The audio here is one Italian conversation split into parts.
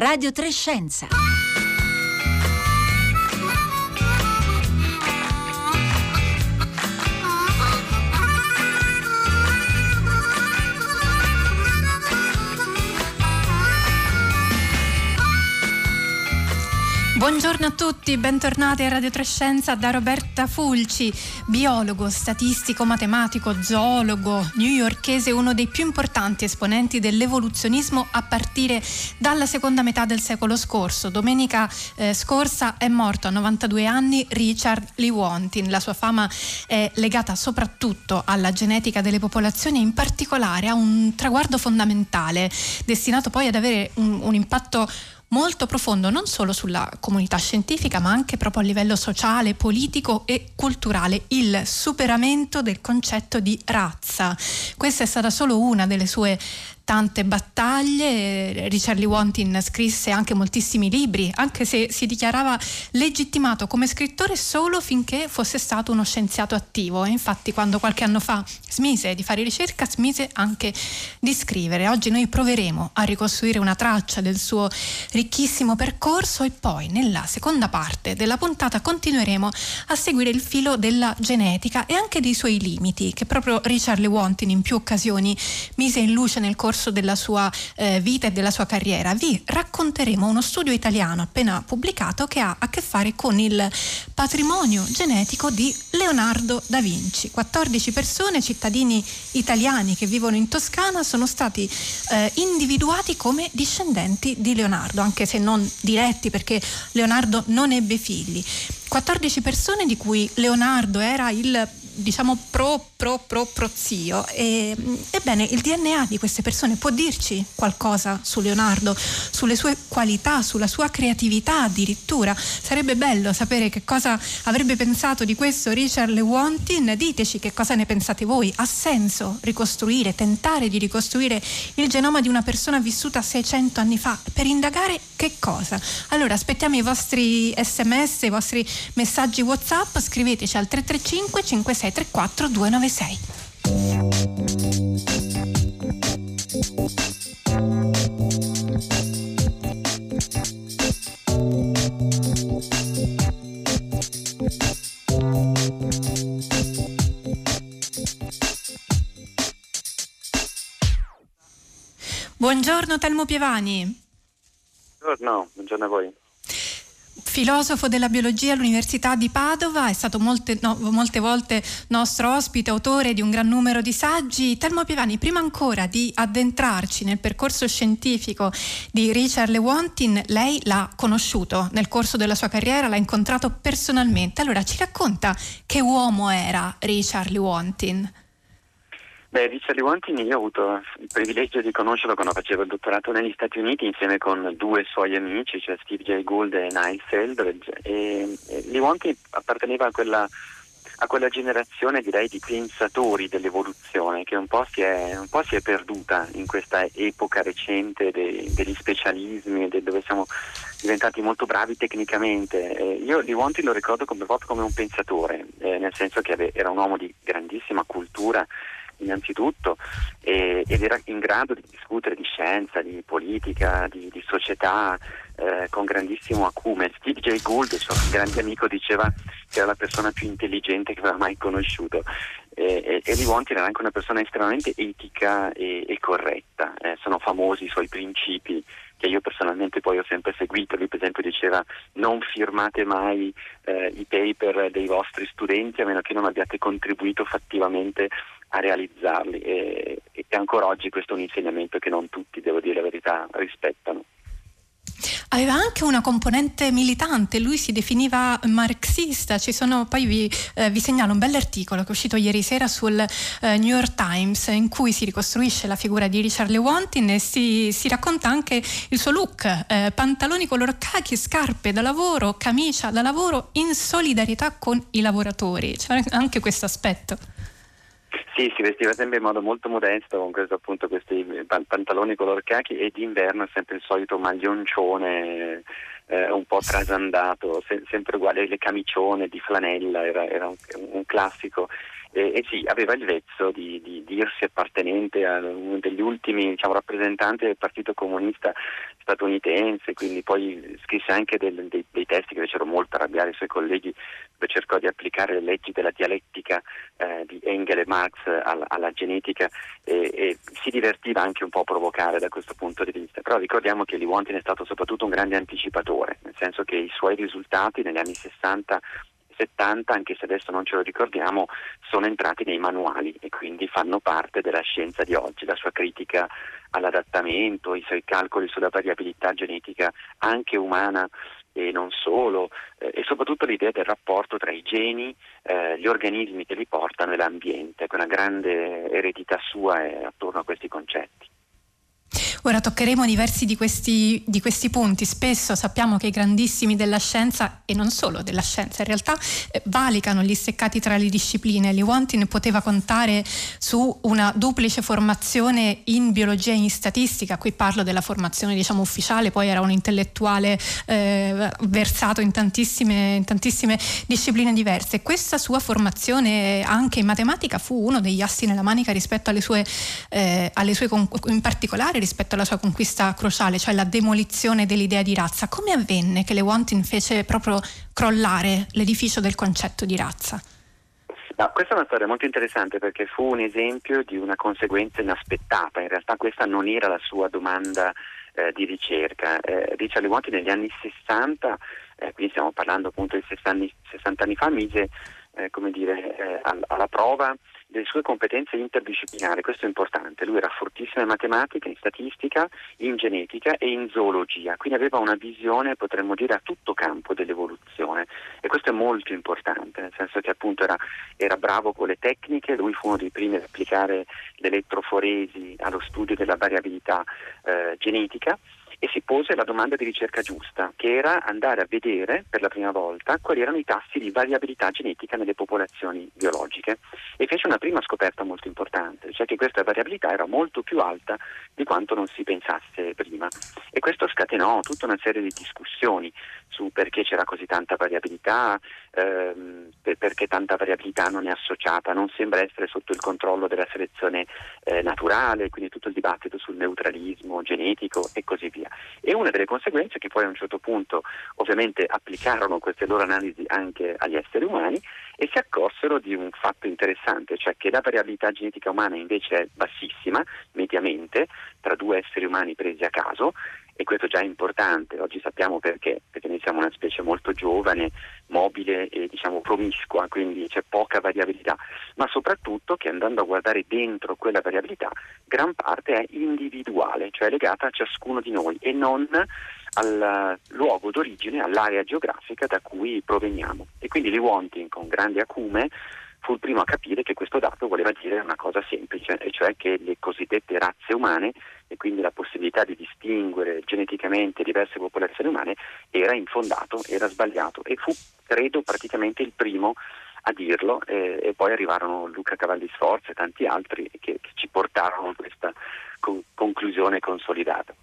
Radio Trescenza. Buongiorno a tutti, bentornati a Radio Trescenza da Roberta Fulci, biologo, statistico, matematico, zoologo, newyorkese, uno dei più importanti esponenti dell'evoluzionismo a partire dalla seconda metà del secolo scorso. Domenica eh, scorsa è morto a 92 anni Richard Lewontin. La sua fama è legata soprattutto alla genetica delle popolazioni e in particolare a un traguardo fondamentale destinato poi ad avere un, un impatto molto profondo non solo sulla comunità scientifica ma anche proprio a livello sociale, politico e culturale, il superamento del concetto di razza. Questa è stata solo una delle sue tante battaglie, Richard Lewontin scrisse anche moltissimi libri, anche se si dichiarava legittimato come scrittore solo finché fosse stato uno scienziato attivo e infatti quando qualche anno fa smise di fare ricerca, smise anche di scrivere. Oggi noi proveremo a ricostruire una traccia del suo ricchissimo percorso e poi nella seconda parte della puntata continueremo a seguire il filo della genetica e anche dei suoi limiti che proprio Richard Lewontin in più occasioni mise in luce nel corso corso della sua eh, vita e della sua carriera, vi racconteremo uno studio italiano appena pubblicato che ha a che fare con il patrimonio genetico di Leonardo da Vinci. 14 persone, cittadini italiani che vivono in Toscana, sono stati eh, individuati come discendenti di Leonardo, anche se non diretti perché Leonardo non ebbe figli. 14 persone di cui Leonardo era il diciamo pro pro pro prozio e, ebbene il DNA di queste persone può dirci qualcosa su Leonardo sulle sue qualità sulla sua creatività addirittura. Sarebbe bello sapere che cosa avrebbe pensato di questo Richard Lewontin diteci che cosa ne pensate voi. Ha senso ricostruire tentare di ricostruire il genoma di una persona vissuta 600 anni fa per indagare che cosa? Allora aspettiamo i vostri sms i vostri messaggi whatsapp scriveteci al 335 56 634 296. Buongiorno Telmo Pievani. Buongiorno, buongiorno a voi filosofo della biologia all'Università di Padova, è stato molte, no, molte, volte nostro ospite, autore di un gran numero di saggi. Telmo Pievani, prima ancora di addentrarci nel percorso scientifico di Richard Lewontin, lei l'ha conosciuto nel corso della sua carriera, l'ha incontrato personalmente. Allora ci racconta che uomo era Richard Lewontin? Beh, Richard Lewontin io ho avuto il privilegio di conoscerlo quando facevo il dottorato negli Stati Uniti insieme con due suoi amici, cioè Steve J. Gould e Niles Eldredge. E, e Lewontin apparteneva a quella, a quella, generazione direi di pensatori dell'evoluzione che un po' si è, po si è perduta in questa epoca recente de, degli specialismi de, dove siamo diventati molto bravi tecnicamente. Eh, io Lewontin lo ricordo come, come un pensatore, eh, nel senso che era un uomo di grandissima cultura innanzitutto e, ed era in grado di discutere di scienza, di politica, di, di società eh, con grandissimo acume. Steve J. Gould, il suo grande amico, diceva che era la persona più intelligente che aveva mai conosciuto e, e, e Livonti era anche una persona estremamente etica e, e corretta, eh, sono famosi i suoi principi che io personalmente poi ho sempre seguito, lui per esempio diceva non firmate mai eh, i paper dei vostri studenti a meno che non abbiate contribuito fattivamente a realizzarli e, e ancora oggi questo è un insegnamento che non tutti, devo dire la verità, rispettano. Aveva anche una componente militante, lui si definiva marxista, ci sono, poi vi, eh, vi segnalo un bell'articolo che è uscito ieri sera sul eh, New York Times in cui si ricostruisce la figura di Richard Lewontin e si, si racconta anche il suo look, eh, pantaloni color khaki, scarpe da lavoro, camicia da lavoro in solidarietà con i lavoratori, c'è anche questo aspetto. Sì, si vestiva sempre in modo molto modesto con questo, appunto, questi pantaloni color khaki e d'inverno sempre il solito maglioncione eh, un po' trasandato, se, sempre uguale, le camicione di flanella, era, era un, un, classico E, e sì, aveva il vezzo di, di, dirsi appartenente a uno degli ultimi diciamo, rappresentanti del Partito Comunista statunitense, quindi poi scrisse anche del, dei, dei, testi che fecero molto arrabbiare i suoi colleghi, dove cercò di applicare le leggi della dialettica eh, di Engel e Marx alla, alla genetica e, e, si divertiva anche un po' a provocare da questo punto di vista. Però ricordiamo che Lewontin è stato soprattutto un grande anticipatore, nel senso che i suoi risultati negli anni 60 70, anche se adesso non ce lo ricordiamo, sono entrati nei manuali e quindi fanno parte della scienza di oggi. La sua critica all'adattamento, i suoi calcoli sulla variabilità genetica anche umana e non solo, eh, e soprattutto l'idea del rapporto tra i geni, eh, gli organismi che li portano e l'ambiente, quella grande eredità sua è attorno a questi concetti. Ora toccheremo diversi di questi, di questi, punti. Spesso sappiamo che i grandissimi della scienza, e non solo della scienza in realtà, eh, valicano gli steccati tra le discipline. Lewontin poteva contare su una duplice formazione in biologia e in statistica. Qui parlo della formazione diciamo, ufficiale, poi era un intellettuale eh, versato in tantissime, in tantissime, discipline diverse. Questa sua formazione anche in matematica fu uno degli assi nella manica rispetto alle sue, eh, alle sue in particolare rispetto alla sua conquista cruciale, cioè la demolizione dell'idea di razza. Come avvenne che Lewontin fece proprio crollare l'edificio del concetto di razza? No, questa è una storia molto interessante perché fu un esempio di una conseguenza inaspettata. In realtà questa non era la sua domanda eh, di ricerca. Eh, Richard Lewontin negli anni 60, eh, quindi stiamo parlando appunto di 60 anni, 60 anni fa, mise eh, dire, eh, alla prova delle sue competenze interdisciplinari, questo è importante, lui era fortissimo in matematica, in statistica, in genetica e in zoologia, quindi aveva una visione, potremmo dire, a tutto campo dell'evoluzione. E questo è molto importante, nel senso che appunto era, era bravo con le tecniche, lui fu uno dei primi ad applicare l'elettroforesi allo studio della variabilità eh, genetica e si pose la domanda di ricerca giusta, che era andare a vedere per la prima volta quali erano i tassi di variabilità genetica nelle popolazioni biologiche. E fece una prima scoperta molto importante, cioè che questa variabilità era molto più alta di quanto non si pensasse prima. E questo scatenò tutta una serie di discussioni su perché c'era così tanta variabilità, ehm, perché tanta variabilità non è associata, non sembra essere sotto il controllo della selezione eh, naturale, quindi tutto il dibattito sul neutralismo genetico e così via. E una delle conseguenze che poi a un certo punto ovviamente applicarono queste loro analisi anche agli esseri umani e si accorsero di un fatto interessante, cioè che la variabilità genetica umana invece è bassissima, mediamente, tra due esseri umani presi a caso, e questo già è importante, oggi sappiamo perché, perché noi siamo una specie molto giovane, mobile e diciamo promiscua, quindi c'è poca variabilità, ma soprattutto che andando a guardare dentro quella variabilità, gran parte è individuale, cioè legata a ciascuno di noi e non al luogo d'origine, all'area geografica da cui proveniamo. E quindi Lewontin con grande acume fu il primo a capire che questo dato voleva dire una cosa semplice, e cioè che le cosiddette razze umane e quindi la possibilità di distinguere geneticamente diverse popolazioni umane era infondato, era sbagliato e fu, credo, praticamente il primo a dirlo e, e poi arrivarono Luca Cavalli Sforza e tanti altri che, che ci portarono a questa con- conclusione consolidata.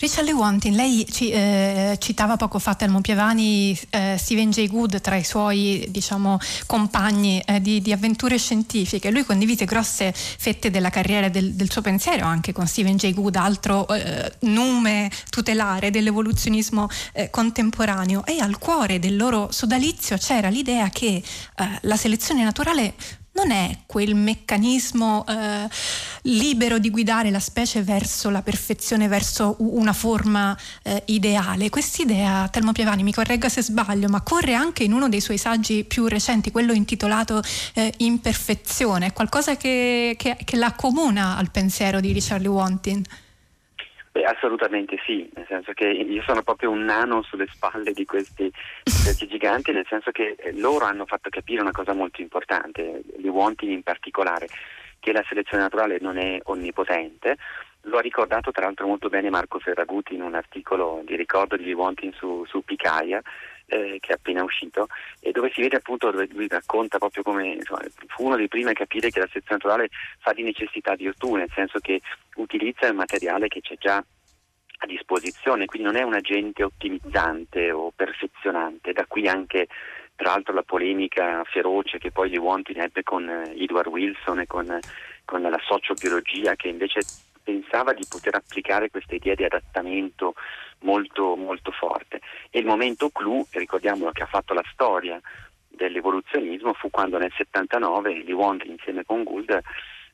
Richard Lewontin, lei ci, eh, citava poco fa Telmo Pievani, eh, Steven Jay Gould tra i suoi diciamo, compagni eh, di, di, avventure scientifiche. Lui condivide grosse fette della carriera del, del suo pensiero anche con Steven Jay Gould, altro eh, nume tutelare dell'evoluzionismo eh, contemporaneo. E al cuore del loro sodalizio c'era l'idea che eh, la selezione naturale non è quel meccanismo eh, libero di guidare la specie verso la perfezione, verso una forma eh, ideale. Quest'idea, Telmo Pievani, mi corregga se sbaglio, ma corre anche in uno dei suoi saggi più recenti, quello intitolato eh, Imperfezione, qualcosa che, che, che l'accomuna al pensiero di Richard Lewontin. Beh, assolutamente sì, nel senso che io sono proprio un nano sulle spalle di questi, questi giganti, nel senso che eh, loro hanno fatto capire una cosa molto importante, gli Wontin in particolare, che la selezione naturale non è onnipotente. Lo ha ricordato tra l'altro molto bene Marco Ferraguti in un articolo di ricordo di Wontin su, su Picaia, eh, che è appena uscito e dove si vede appunto dove lui racconta proprio come insomma, fu uno dei primi a capire che la selezione naturale fa di necessità virtù, nel senso che utilizza il materiale che c'è già a disposizione, quindi non è un agente ottimizzante o perfezionante, da qui anche tra l'altro la polemica feroce che poi Lewontin ebbe con eh, Edward Wilson e con, con la sociobiologia che invece pensava di poter applicare questa idea di adattamento molto, molto forte. E il momento clou, ricordiamolo che ha fatto la storia dell'evoluzionismo, fu quando nel 79 Lewontin insieme con Gould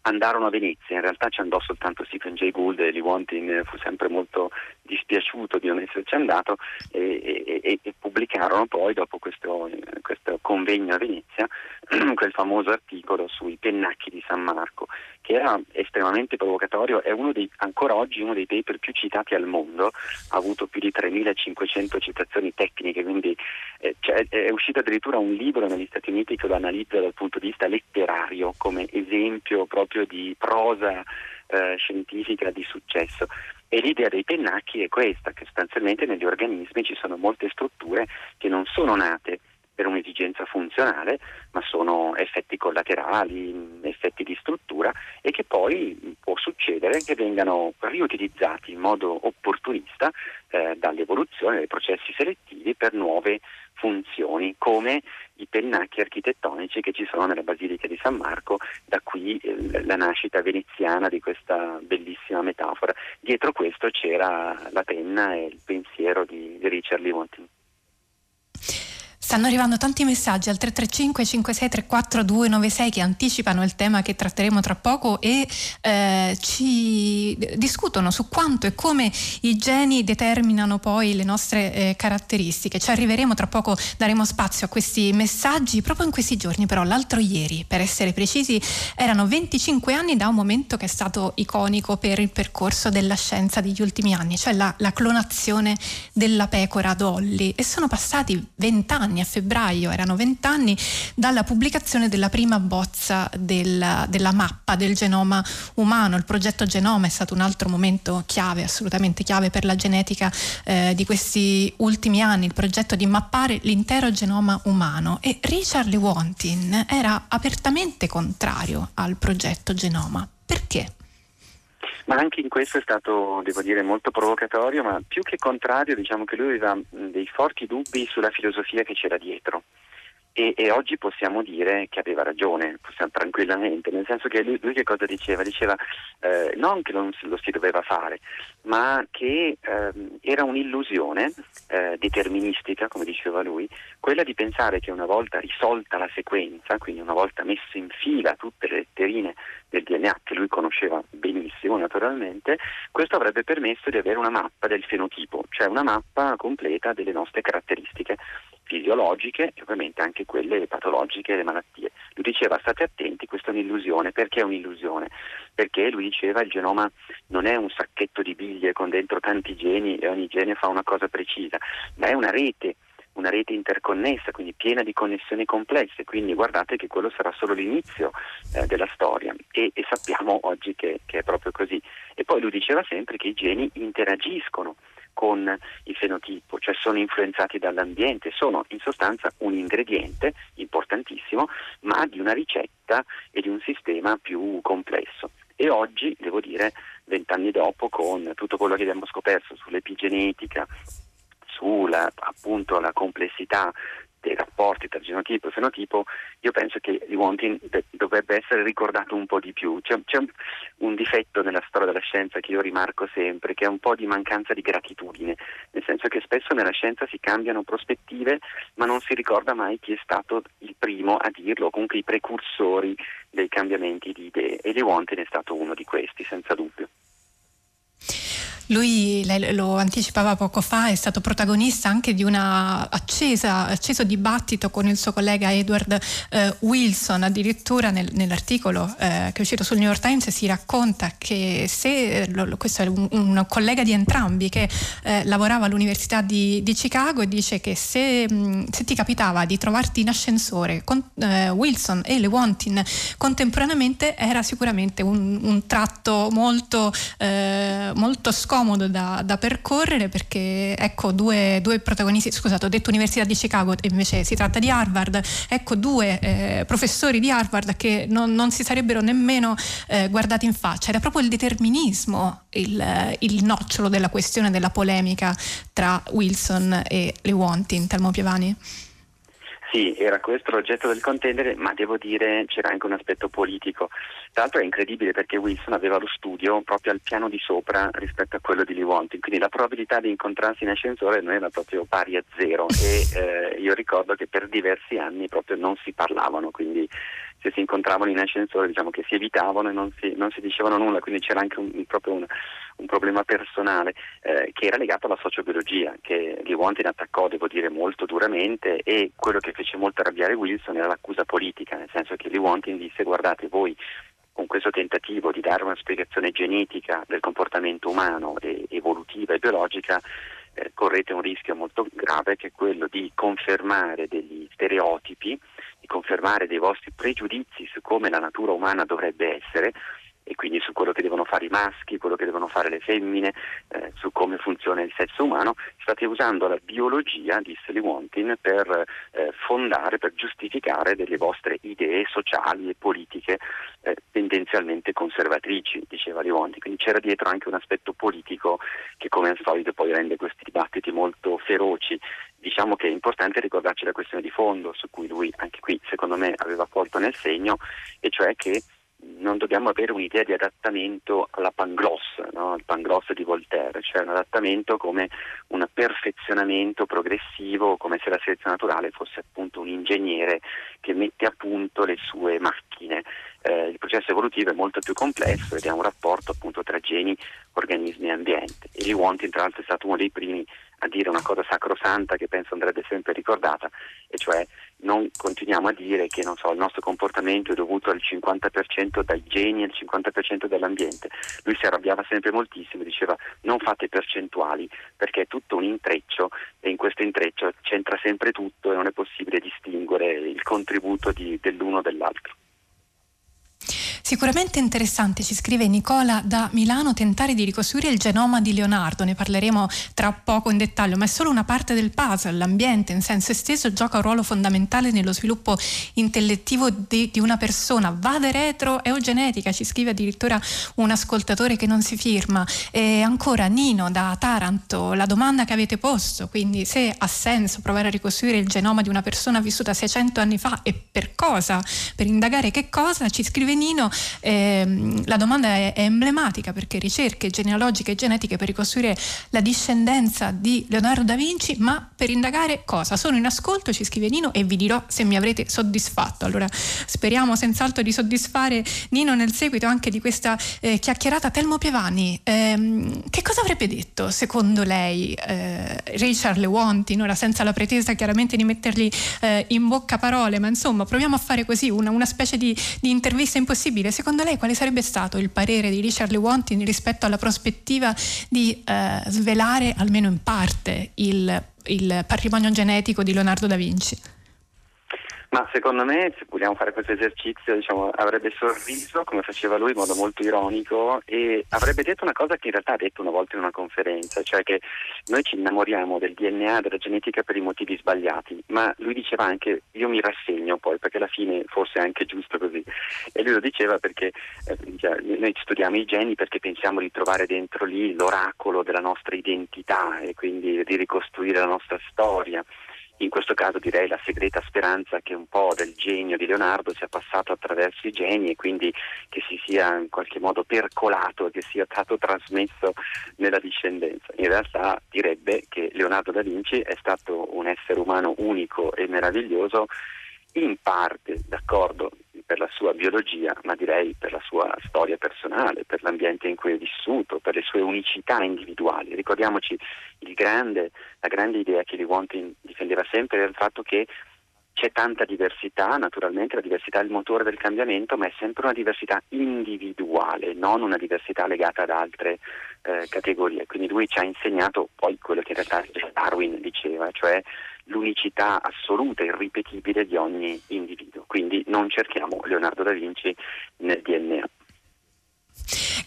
andarono a Venezia, in realtà ci andò soltanto Stephen Jay Gould e Lewontin fu sempre molto dispiaciuto di non esserci andato e, e, e pubblicarono poi dopo questo, questo, convegno a Venezia quel famoso articolo sui pennacchi di San Marco che era estremamente provocatorio, è dei, ancora oggi uno dei paper più citati al mondo, ha avuto più di 3500 citazioni tecniche, quindi eh, cioè, è uscito addirittura un libro negli Stati Uniti che lo analizza dal punto di vista letterario come esempio proprio di prosa eh, scientifica di successo. E l'idea dei pennacchi è questa, che sostanzialmente negli organismi ci sono molte strutture che non sono nate per un'esigenza funzionale, ma sono effetti collaterali, effetti di struttura e che poi può succedere che vengano riutilizzati in modo opportunista eh, dall'evoluzione dei processi selettivi per nuove funzioni, come i pennacchi architettonici che ci sono nella Basilica di San Marco, da qui eh, la nascita veneziana di questa bellissima metafora. Dietro questo c'era la penna e il pensiero di, Richard Lewontin. Stanno arrivando tanti messaggi al 335 5634 296 che anticipano il tema che tratteremo tra poco e eh, ci discutono su quanto e come i geni determinano poi le nostre eh, caratteristiche. Ci arriveremo tra poco, daremo spazio a questi messaggi. Proprio in questi giorni, però, l'altro ieri, per essere precisi, erano 25 anni da un momento che è stato iconico per il percorso della scienza degli ultimi anni, cioè la, la clonazione della pecora Dolly. E sono passati 20 anni anni, a febbraio erano vent'anni dalla pubblicazione della prima bozza del, della mappa del genoma umano. Il progetto Genoma è stato un altro momento chiave, assolutamente chiave per la genetica eh, di questi ultimi anni, il progetto di mappare l'intero genoma umano e Richard Lewontin era apertamente contrario al progetto Genoma. Perché? Ma anche in questo è stato, devo dire, molto provocatorio, ma più che contrario diciamo che lui aveva dei forti dubbi sulla filosofia che c'era dietro. E, e, oggi possiamo dire che aveva ragione, possiamo tranquillamente, nel senso che lui, lui che cosa diceva? Diceva eh, non che non lo si doveva fare, ma che eh, era un'illusione eh, deterministica, come diceva lui, quella di pensare che una volta risolta la sequenza, quindi una volta messe in fila tutte le letterine del DNA che lui conosceva benissimo naturalmente, questo avrebbe permesso di avere una mappa del fenotipo, cioè una mappa completa delle nostre caratteristiche fisiologiche e ovviamente anche quelle patologiche e le malattie. Lui diceva state attenti, questa è un'illusione, perché è un'illusione? Perché lui diceva il genoma non è un sacchetto di biglie con dentro tanti geni e ogni gene fa una cosa precisa, ma è una rete una rete interconnessa, quindi piena di connessioni complesse, quindi guardate che quello sarà solo l'inizio eh, della storia e, e sappiamo oggi che, che, è proprio così. E poi lui diceva sempre che i geni interagiscono con il fenotipo, cioè sono influenzati dall'ambiente, sono in sostanza un ingrediente importantissimo, ma di una ricetta e di un sistema più complesso. E oggi, devo dire, vent'anni dopo, con tutto quello che abbiamo scoperto sull'epigenetica, sulla appunto la complessità dei rapporti tra genotipo e fenotipo, io penso che Lewontin dovrebbe essere ricordato un po' di più. C'è, c'è un, difetto nella storia della scienza che io rimarco sempre, che è un po' di mancanza di gratitudine, nel senso che spesso nella scienza si cambiano prospettive, ma non si ricorda mai chi è stato il primo a dirlo, o comunque i precursori dei cambiamenti di idee. E Lewontin è stato uno di questi, senza dubbio. Lui, lei lo anticipava poco fa, è stato protagonista anche di un acceso dibattito con il suo collega Edward eh, Wilson, addirittura nel, nell'articolo eh, che è uscito sul New York Times si racconta che se, lo, questo è un, un, collega di entrambi che eh, lavorava all'Università di, di, Chicago e dice che se, mh, se, ti capitava di trovarti in ascensore con eh, Wilson e Lewontin contemporaneamente era sicuramente un, un tratto molto, eh, molto scomodo scomodo da, da percorrere perché ecco due, due, protagonisti, scusate ho detto Università di Chicago invece si tratta di Harvard, ecco due eh, professori di Harvard che non, non si sarebbero nemmeno eh, guardati in faccia, era proprio il determinismo il, il, nocciolo della questione della polemica tra Wilson e Lewontin, Telmo Piovani. Sì, era questo l'oggetto del contendere, ma devo dire c'era anche un aspetto politico. Tra l'altro è incredibile perché Wilson aveva lo studio proprio al piano di sopra rispetto a quello di Lee quindi la probabilità di incontrarsi in ascensore non era proprio pari a zero e eh, io ricordo che per diversi anni proprio non si parlavano, quindi se si incontravano in ascensore diciamo che si evitavano e non si, non si dicevano nulla, quindi c'era anche un, proprio un, un problema personale eh, che era legato alla sociobiologia, che Lee Wantin attaccò, devo dire, molto duramente e quello che fece molto arrabbiare Wilson era l'accusa politica, nel senso che Lee Wantin disse guardate voi con questo tentativo di dare una spiegazione genetica del comportamento umano, e evolutiva e biologica, eh, correte un rischio molto grave che è quello di confermare degli stereotipi, di confermare dei vostri pregiudizi su come la natura umana dovrebbe essere e quindi su quello che devono fare i maschi, quello che devono fare le femmine, eh, su come funziona il sesso umano, state usando la biologia, disse Lewontin, per eh, fondare, per giustificare delle vostre idee sociali e politiche eh, tendenzialmente conservatrici, diceva Lewontin. Quindi c'era dietro anche un aspetto politico che come al solito poi rende questi dibattiti molto feroci. Diciamo che è importante ricordarci la questione di fondo su cui lui anche qui secondo me aveva colto nel segno, e cioè che non dobbiamo avere un'idea di adattamento alla Pangloss, no? al Pangloss di Voltaire, cioè un adattamento come un perfezionamento progressivo, come se la selezione naturale fosse appunto un ingegnere che mette a punto le sue macchine. Eh, il processo evolutivo è molto più complesso ed è un rapporto appunto tra geni, organismi e ambiente. E Lee Wantin tra l'altro è stato uno dei primi a dire una cosa sacrosanta che penso andrebbe sempre ricordata, e cioè non continuiamo a dire che so, il nostro comportamento è dovuto al 50% dai geni e al 50% dall'ambiente. Lui si arrabbiava sempre moltissimo, diceva non fate percentuali perché è tutto un intreccio e in questo intreccio c'entra sempre tutto e non è possibile distinguere il contributo di, dell'uno dall'altro. Sicuramente interessante, ci scrive Nicola da Milano, tentare di ricostruire il genoma di Leonardo, ne parleremo tra poco in dettaglio, ma è solo una parte del puzzle, l'ambiente in senso esteso gioca un ruolo fondamentale nello sviluppo intellettivo di, di una persona, vade retro eugenetica, ci scrive addirittura un ascoltatore che non si firma. E ancora Nino da Taranto, la domanda che avete posto, quindi se ha senso provare a ricostruire il genoma di una persona vissuta 600 anni fa e per cosa, per indagare che cosa, ci scrive Nino, eh, la domanda è, è, emblematica perché ricerche genealogiche e genetiche per ricostruire la discendenza di Leonardo da Vinci, ma per indagare cosa? Sono in ascolto, ci scrive Nino, e vi dirò se mi avrete soddisfatto. Allora speriamo senz'altro di soddisfare Nino nel seguito anche di questa eh, chiacchierata. Telmo Pievani, ehm, che cosa avrebbe detto secondo lei eh, Richard Lewontin, ora senza la pretesa chiaramente di mettergli eh, in bocca parole, ma insomma proviamo a fare così una, una specie di, di intervista impossibile dire, secondo lei quale sarebbe stato il parere di Richard Lewontin rispetto alla prospettiva di eh, svelare almeno in parte il, il patrimonio genetico di Leonardo da Vinci? Ma secondo me, se vogliamo fare questo esercizio, diciamo, avrebbe sorriso come faceva lui in modo molto ironico e avrebbe detto una cosa che in realtà ha detto una volta in una conferenza, cioè che noi ci innamoriamo del DNA, della genetica per i motivi sbagliati, ma lui diceva anche io mi rassegno poi perché alla fine forse è anche giusto così. E lui lo diceva perché eh, noi studiamo i geni perché pensiamo di trovare dentro lì l'oracolo della nostra identità e quindi di ricostruire la nostra storia in questo caso direi la segreta speranza che un po' del genio di Leonardo sia passato attraverso i geni e quindi che si sia in qualche modo percolato, che sia stato trasmesso nella discendenza. In realtà direbbe che Leonardo da Vinci è stato un essere umano unico e meraviglioso in parte, d'accordo, per la sua biologia, ma direi per la sua storia personale, per l'ambiente in cui è vissuto, per le sue unicità individuali. Ricordiamoci grande, la grande idea che Lee difendeva sempre era il fatto che c'è tanta diversità, naturalmente la diversità è il motore del cambiamento, ma è sempre una diversità individuale, non una diversità legata ad altre eh, categorie. Quindi lui ci ha insegnato poi quello che in realtà Darwin diceva, cioè l'unicità assoluta e irripetibile di ogni individuo. Quindi non cerchiamo Leonardo da Vinci nel DNA.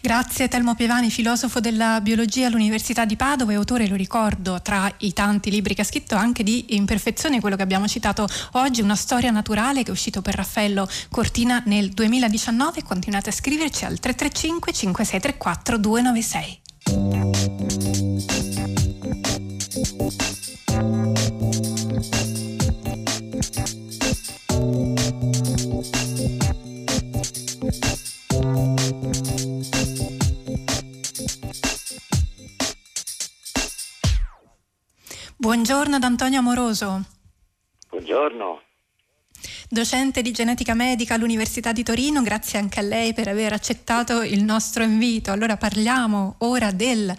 Grazie Telmo Pievani, filosofo della biologia all'Università di Padova e autore, lo ricordo, tra i tanti libri che ha scritto anche di Imperfezione, quello che abbiamo citato oggi, una storia naturale che è uscito per Raffaello Cortina nel 2019. Continuate a scriverci al 335 5634 296. Buongiorno ad Antonio Amoroso. Buongiorno. Docente di genetica medica all'Università di Torino, grazie anche a lei per aver accettato il nostro invito. Allora parliamo ora del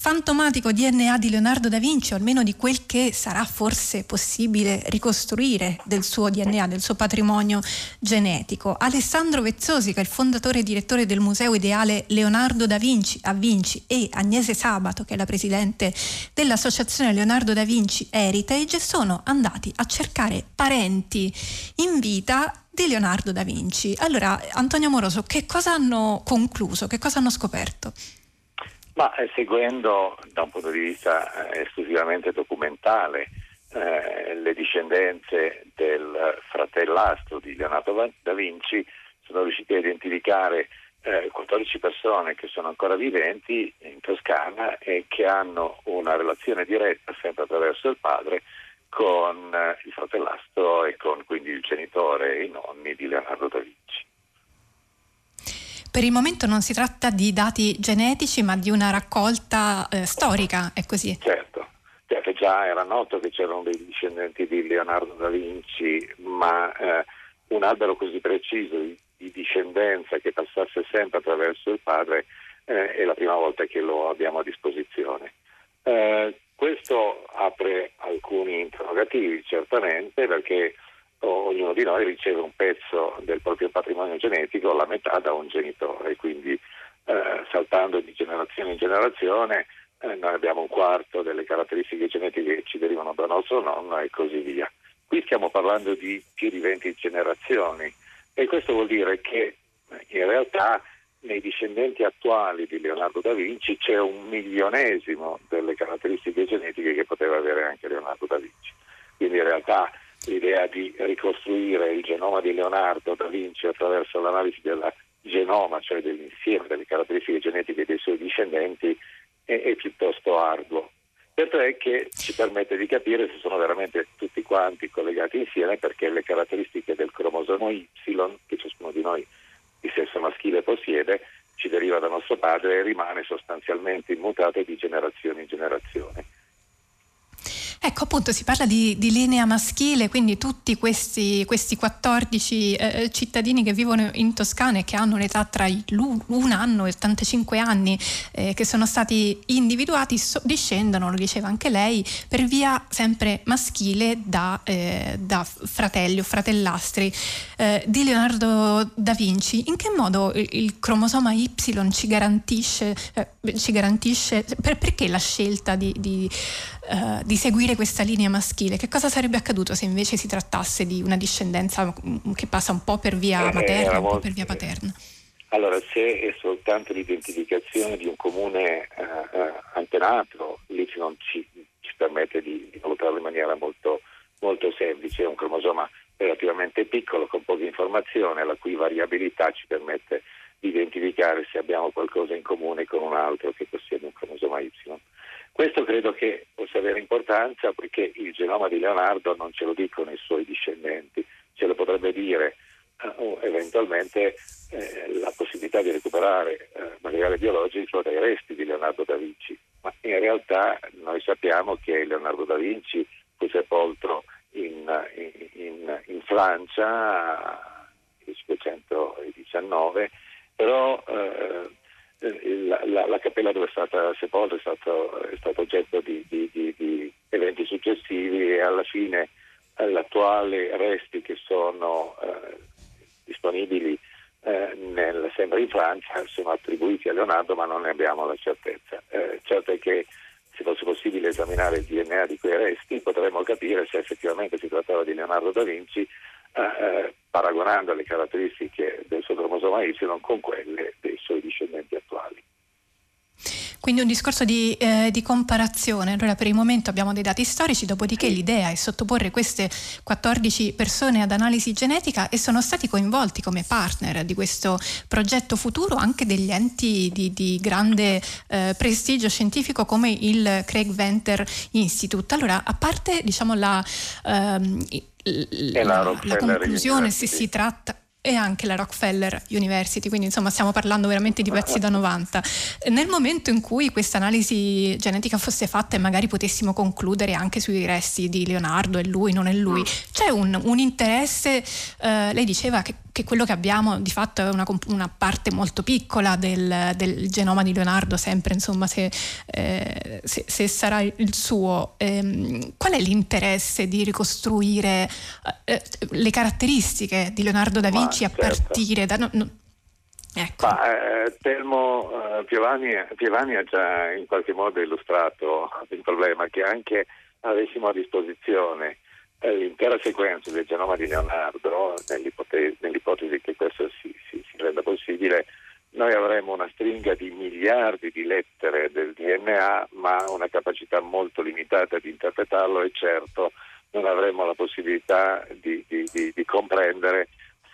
fantomatico DNA di Leonardo da Vinci, o almeno di quel che sarà forse possibile ricostruire del suo DNA, del suo patrimonio genetico. Alessandro Vezzosi, che è il fondatore e direttore del Museo Ideale Leonardo da Vinci a Vinci, e Agnese Sabato, che è la presidente dell'associazione Leonardo da Vinci Heritage, sono andati a cercare parenti in vita di Leonardo da Vinci. Allora, Antonio Moroso, che cosa hanno concluso, che cosa hanno scoperto? Ma eh, seguendo da un punto di vista eh, esclusivamente documentale eh, le discendenze del fratellastro di Leonardo da Vinci, sono riusciti a identificare 14 eh, persone che sono ancora viventi in Toscana e che hanno una relazione diretta, sempre attraverso il padre, con eh, il fratellastro e con quindi il genitore e i nonni di Leonardo da Vinci. Per il momento non si tratta di dati genetici ma di una raccolta eh, storica, è così? Certo. certo, già era noto che c'erano dei discendenti di Leonardo da Vinci, ma eh, un albero così preciso di, di, discendenza che passasse sempre attraverso il padre eh, è la prima volta che lo abbiamo a disposizione. Eh, questo apre alcuni interrogativi, certamente, perché ognuno di noi riceve un pezzo del proprio patrimonio genetico, la metà da un genitore, quindi eh, saltando di generazione in generazione eh, noi abbiamo un quarto delle caratteristiche genetiche che ci derivano da nostro nonno e così via. Qui stiamo parlando di più di 20 generazioni e questo vuol dire che in realtà nei discendenti attuali di Leonardo da Vinci c'è un milionesimo delle caratteristiche genetiche che poteva avere anche Leonardo da Vinci. Quindi in realtà l'idea di ricostruire il genoma di Leonardo da Vinci attraverso l'analisi del genoma, cioè dell'insieme delle caratteristiche genetiche dei suoi discendenti, è, è piuttosto arduo. Certo è che ci permette di capire se sono veramente tutti quanti collegati insieme perché le caratteristiche del cromosomo Y che ciascuno di noi di sesso maschile possiede ci deriva da nostro padre e rimane sostanzialmente immutato di generazione in generazione. Ecco, appunto, si parla di, di linea maschile, quindi tutti questi, questi 14 eh, cittadini che vivono in Toscana e che hanno un'età tra un anno e 85 anni, eh, che sono stati individuati, so, discendono, lo diceva anche lei, per via sempre maschile da, eh, da fratelli o fratellastri eh, di Leonardo da Vinci. In che modo il, il cromosoma Y ci garantisce, eh, ci garantisce per, perché la scelta di, di, eh, di seguire questa linea maschile, che cosa sarebbe accaduto se invece si trattasse di una discendenza che passa un po' per via eh, materna, eh, un po' per via paterna? Allora, se è soltanto l'identificazione di un comune eh, eh antenato, l'Y ci, ci permette di, di, valutarlo in maniera molto, molto semplice, è un cromosoma relativamente piccolo, con poca informazione, la cui variabilità ci permette di identificare se abbiamo qualcosa in comune con un altro che possiede un cromosoma Y. Questo credo che possa avere importanza perché il genoma di Leonardo non ce lo dicono i suoi discendenti, ce lo potrebbe dire eh, eventualmente eh, la possibilità di recuperare eh, materiale biologico dai resti di Leonardo da Vinci, ma in realtà noi sappiamo che Leonardo da Vinci fu sepolto in, in, in Francia nel 519, però la, la, la, cappella dove è stata sepolta è è stato oggetto di, di, di, di, eventi successivi e alla fine eh, l'attuale resti che sono eh, disponibili eh, nel, sempre in Francia sono attribuiti a Leonardo ma non ne abbiamo la certezza. Eh, certo è che se fosse possibile esaminare il DNA di quei resti potremmo capire se effettivamente si trattava di Leonardo da Vinci eh, paragonando le caratteristiche del suo cromosoma Y con quelle dei suoi discendenti attuali. Quindi un discorso di, eh, di, comparazione. Allora per il momento abbiamo dei dati storici, dopodiché l'idea è sottoporre queste 14 persone ad analisi genetica e sono stati coinvolti come partner di questo progetto futuro anche degli enti di, di grande eh, prestigio scientifico come il Craig Venter Institute. Allora, a parte diciamo, la, ehm, la, la conclusione se si tratta e anche la Rockefeller University, quindi insomma stiamo parlando veramente di pezzi da 90. Nel momento in cui questa analisi genetica fosse fatta e magari potessimo concludere anche sui resti di Leonardo, è lui, non è lui, c'è un, un interesse, eh, lei diceva che che quello che abbiamo di fatto è una, una parte molto piccola del, del, genoma di Leonardo, sempre insomma se, eh, se, se sarà il suo. Ehm, qual è l'interesse di ricostruire eh, le caratteristiche di Leonardo da Vinci Ma, a certo. partire da... No, no, Ecco. Ma, eh, Telmo eh, Piovani, Piovani, ha già in qualche modo illustrato il problema che anche avessimo a disposizione eh, l'intera sequenza del genoma di Leonardo, nell'ipotesi, nell'ipotesi che questo si, si, si, renda possibile, noi avremo una stringa di miliardi di lettere del DNA, ma una capacità molto limitata di interpretarlo e certo non avremo la possibilità di, di, di, di comprendere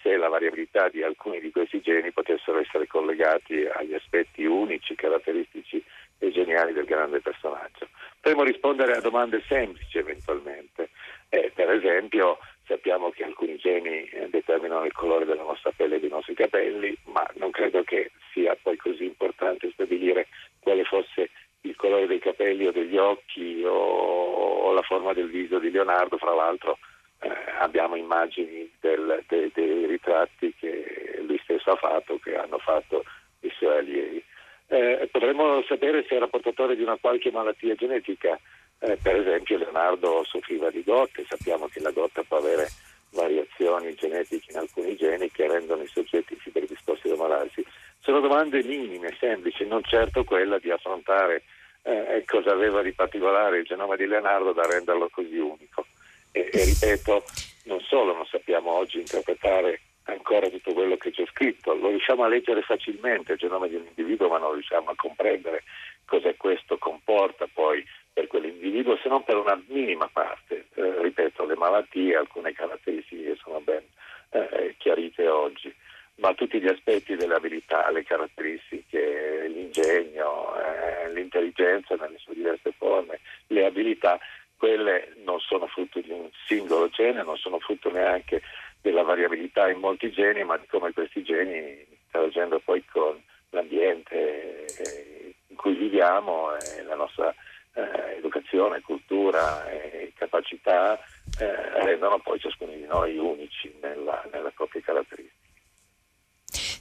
se la variabilità di alcuni di questi geni potessero essere collegati agli aspetti unici, caratteristici e geniali del grande personaggio. Potremmo rispondere a domande semplici eventualmente. Eh, per esempio sappiamo che alcuni geni eh, determinano il colore della nostra pelle e dei nostri capelli, ma non credo che sia poi così importante stabilire quale fosse il colore dei capelli o degli occhi o, o la forma del viso di Leonardo. Fra l'altro eh, abbiamo immagini del, de, dei ritratti che lui stesso ha fatto, che hanno fatto i suoi allievi. Eh, potremmo sapere se era portatore di una qualche malattia genetica eh, per esempio Leonardo soffriva di gotte, sappiamo che la gotta può avere variazioni genetiche in alcuni geni che rendono i soggetti più predisposti ad ammalarsi. Sono domande minime, semplici, non certo quella di affrontare eh, cosa aveva di particolare il genoma di Leonardo da renderlo così unico. E, e ripeto, non solo non sappiamo oggi interpretare ancora tutto quello che c'è scritto, lo riusciamo a leggere facilmente il genoma di un individuo, ma non riusciamo a comprendere cosa questo comporta poi per quell'individuo, se non per una minima parte. Eh, ripeto, le malattie, alcune caratteristiche sono ben eh, chiarite oggi, ma tutti gli aspetti delle abilità, le caratteristiche, l'ingegno, eh, l'intelligenza nelle sue diverse forme, le abilità, quelle non sono frutto di un singolo gene, non sono frutto neanche della variabilità in molti geni, ma di come questi geni, interagendo poi con l'ambiente eh, in cui viviamo e la nostra eh, educazione, cultura e capacità eh, rendono poi ciascuno di noi unici nella, nella propria caratteristica.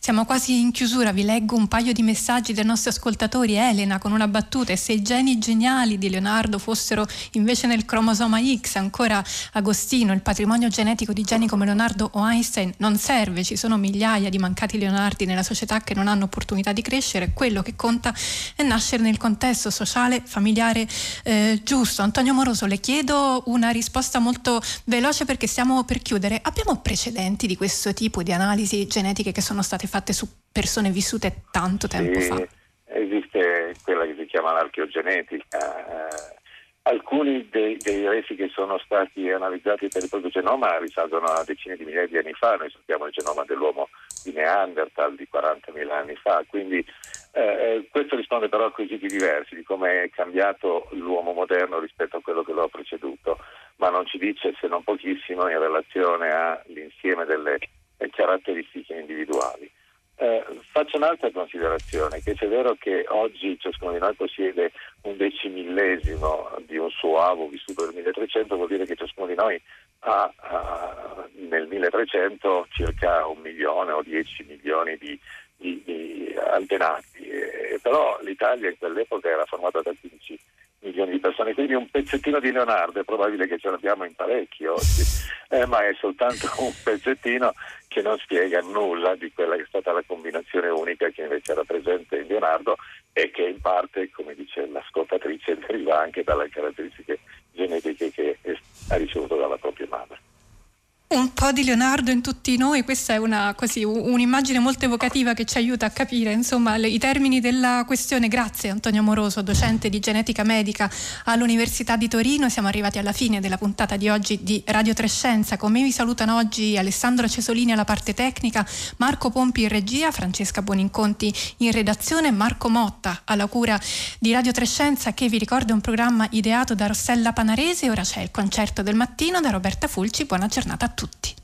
Siamo quasi in chiusura, vi leggo un paio di messaggi dei nostri ascoltatori. Elena con una battuta, se i geni geniali di Leonardo fossero invece nel cromosoma X, ancora Agostino, il patrimonio genetico di geni come Leonardo o Einstein non serve, ci sono migliaia di mancati Leonardi nella società che non hanno opportunità di crescere, quello che conta è nascere nel contesto sociale, familiare eh, giusto. Antonio Moroso, le chiedo una risposta molto veloce perché stiamo per chiudere. Abbiamo precedenti di questo tipo di analisi genetiche che sono state fatte su persone vissute tanto tempo sì, fa? Esiste quella che si chiama l'archeogenetica. Eh, alcuni dei, dei, resi che sono stati analizzati per il proprio genoma risalgono a decine di migliaia di anni fa, noi sappiamo il genoma dell'uomo di Neanderthal di 40.000 anni fa, quindi eh, questo risponde però a quesiti diversi di come è cambiato l'uomo moderno rispetto a quello che lo ha preceduto, ma non ci dice se non pochissimo in relazione all'insieme delle caratteristiche individuali. Eh, faccio un'altra considerazione, che se è vero che oggi ciascuno di noi possiede un decimillesimo di un suo avo vissuto nel 1300, vuol dire che ciascuno di noi ha, ha nel 1300 circa un milione o dieci milioni di, di, di antenati, eh, però l'Italia in quell'epoca era formata da 15 milioni di persone, quindi un pezzettino di Leonardo è probabile che ce l'abbiamo in parecchi oggi, eh, ma è soltanto un pezzettino che non spiega nulla di quella che è stata la combinazione unica che invece era presente in Leonardo e che in parte, come dice l'ascoltatrice, deriva anche dalle caratteristiche genetiche che ha ricevuto dalla propria madre un po' di Leonardo in tutti noi, questa è una, così, un'immagine molto evocativa che ci aiuta a capire insomma, le, i termini della questione. Grazie Antonio Moroso, docente di genetica medica all'Università di Torino. Siamo arrivati alla fine della puntata di oggi di Radio Trescenza. Con me vi salutano oggi Alessandro Cesolini alla parte tecnica, Marco Pompi in regia, Francesca Buoninconti in redazione, Marco Motta alla cura di Radio Trescenza che vi ricordo è un programma ideato da Rossella Panarese. Ora c'è il concerto del mattino da Roberta Fulci. Buona giornata a tutti tutti.